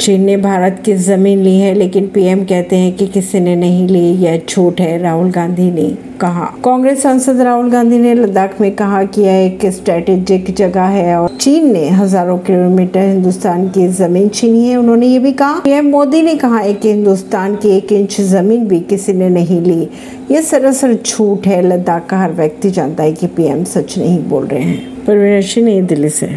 चीन ने भारत की ज़मीन ली है, लेकिन पीएम कहते हैं कि किसी ने नहीं ली, यह झूठ है, राहुल गांधी ने कहा। कांग्रेस सांसद राहुल गांधी ने लद्दाख में कहा कि यह एक स्ट्रेटेजिक जगह है और चीन ने हज़ारों किलोमीटर हिंदुस्तान की ज़मीन छीनी है, उन्होंने ये भी कहा। पीएम मोदी ने कहा है कि हिंदुस्तान की एक इंच ज़मीन भी किसी ने नहीं ली। ये सरासर झूठ है, लद्दाख का हर व्यक्ति जानता है कि पीएम सच नहीं बोल रहे हैं। परवीन सिंह दिल्ली से।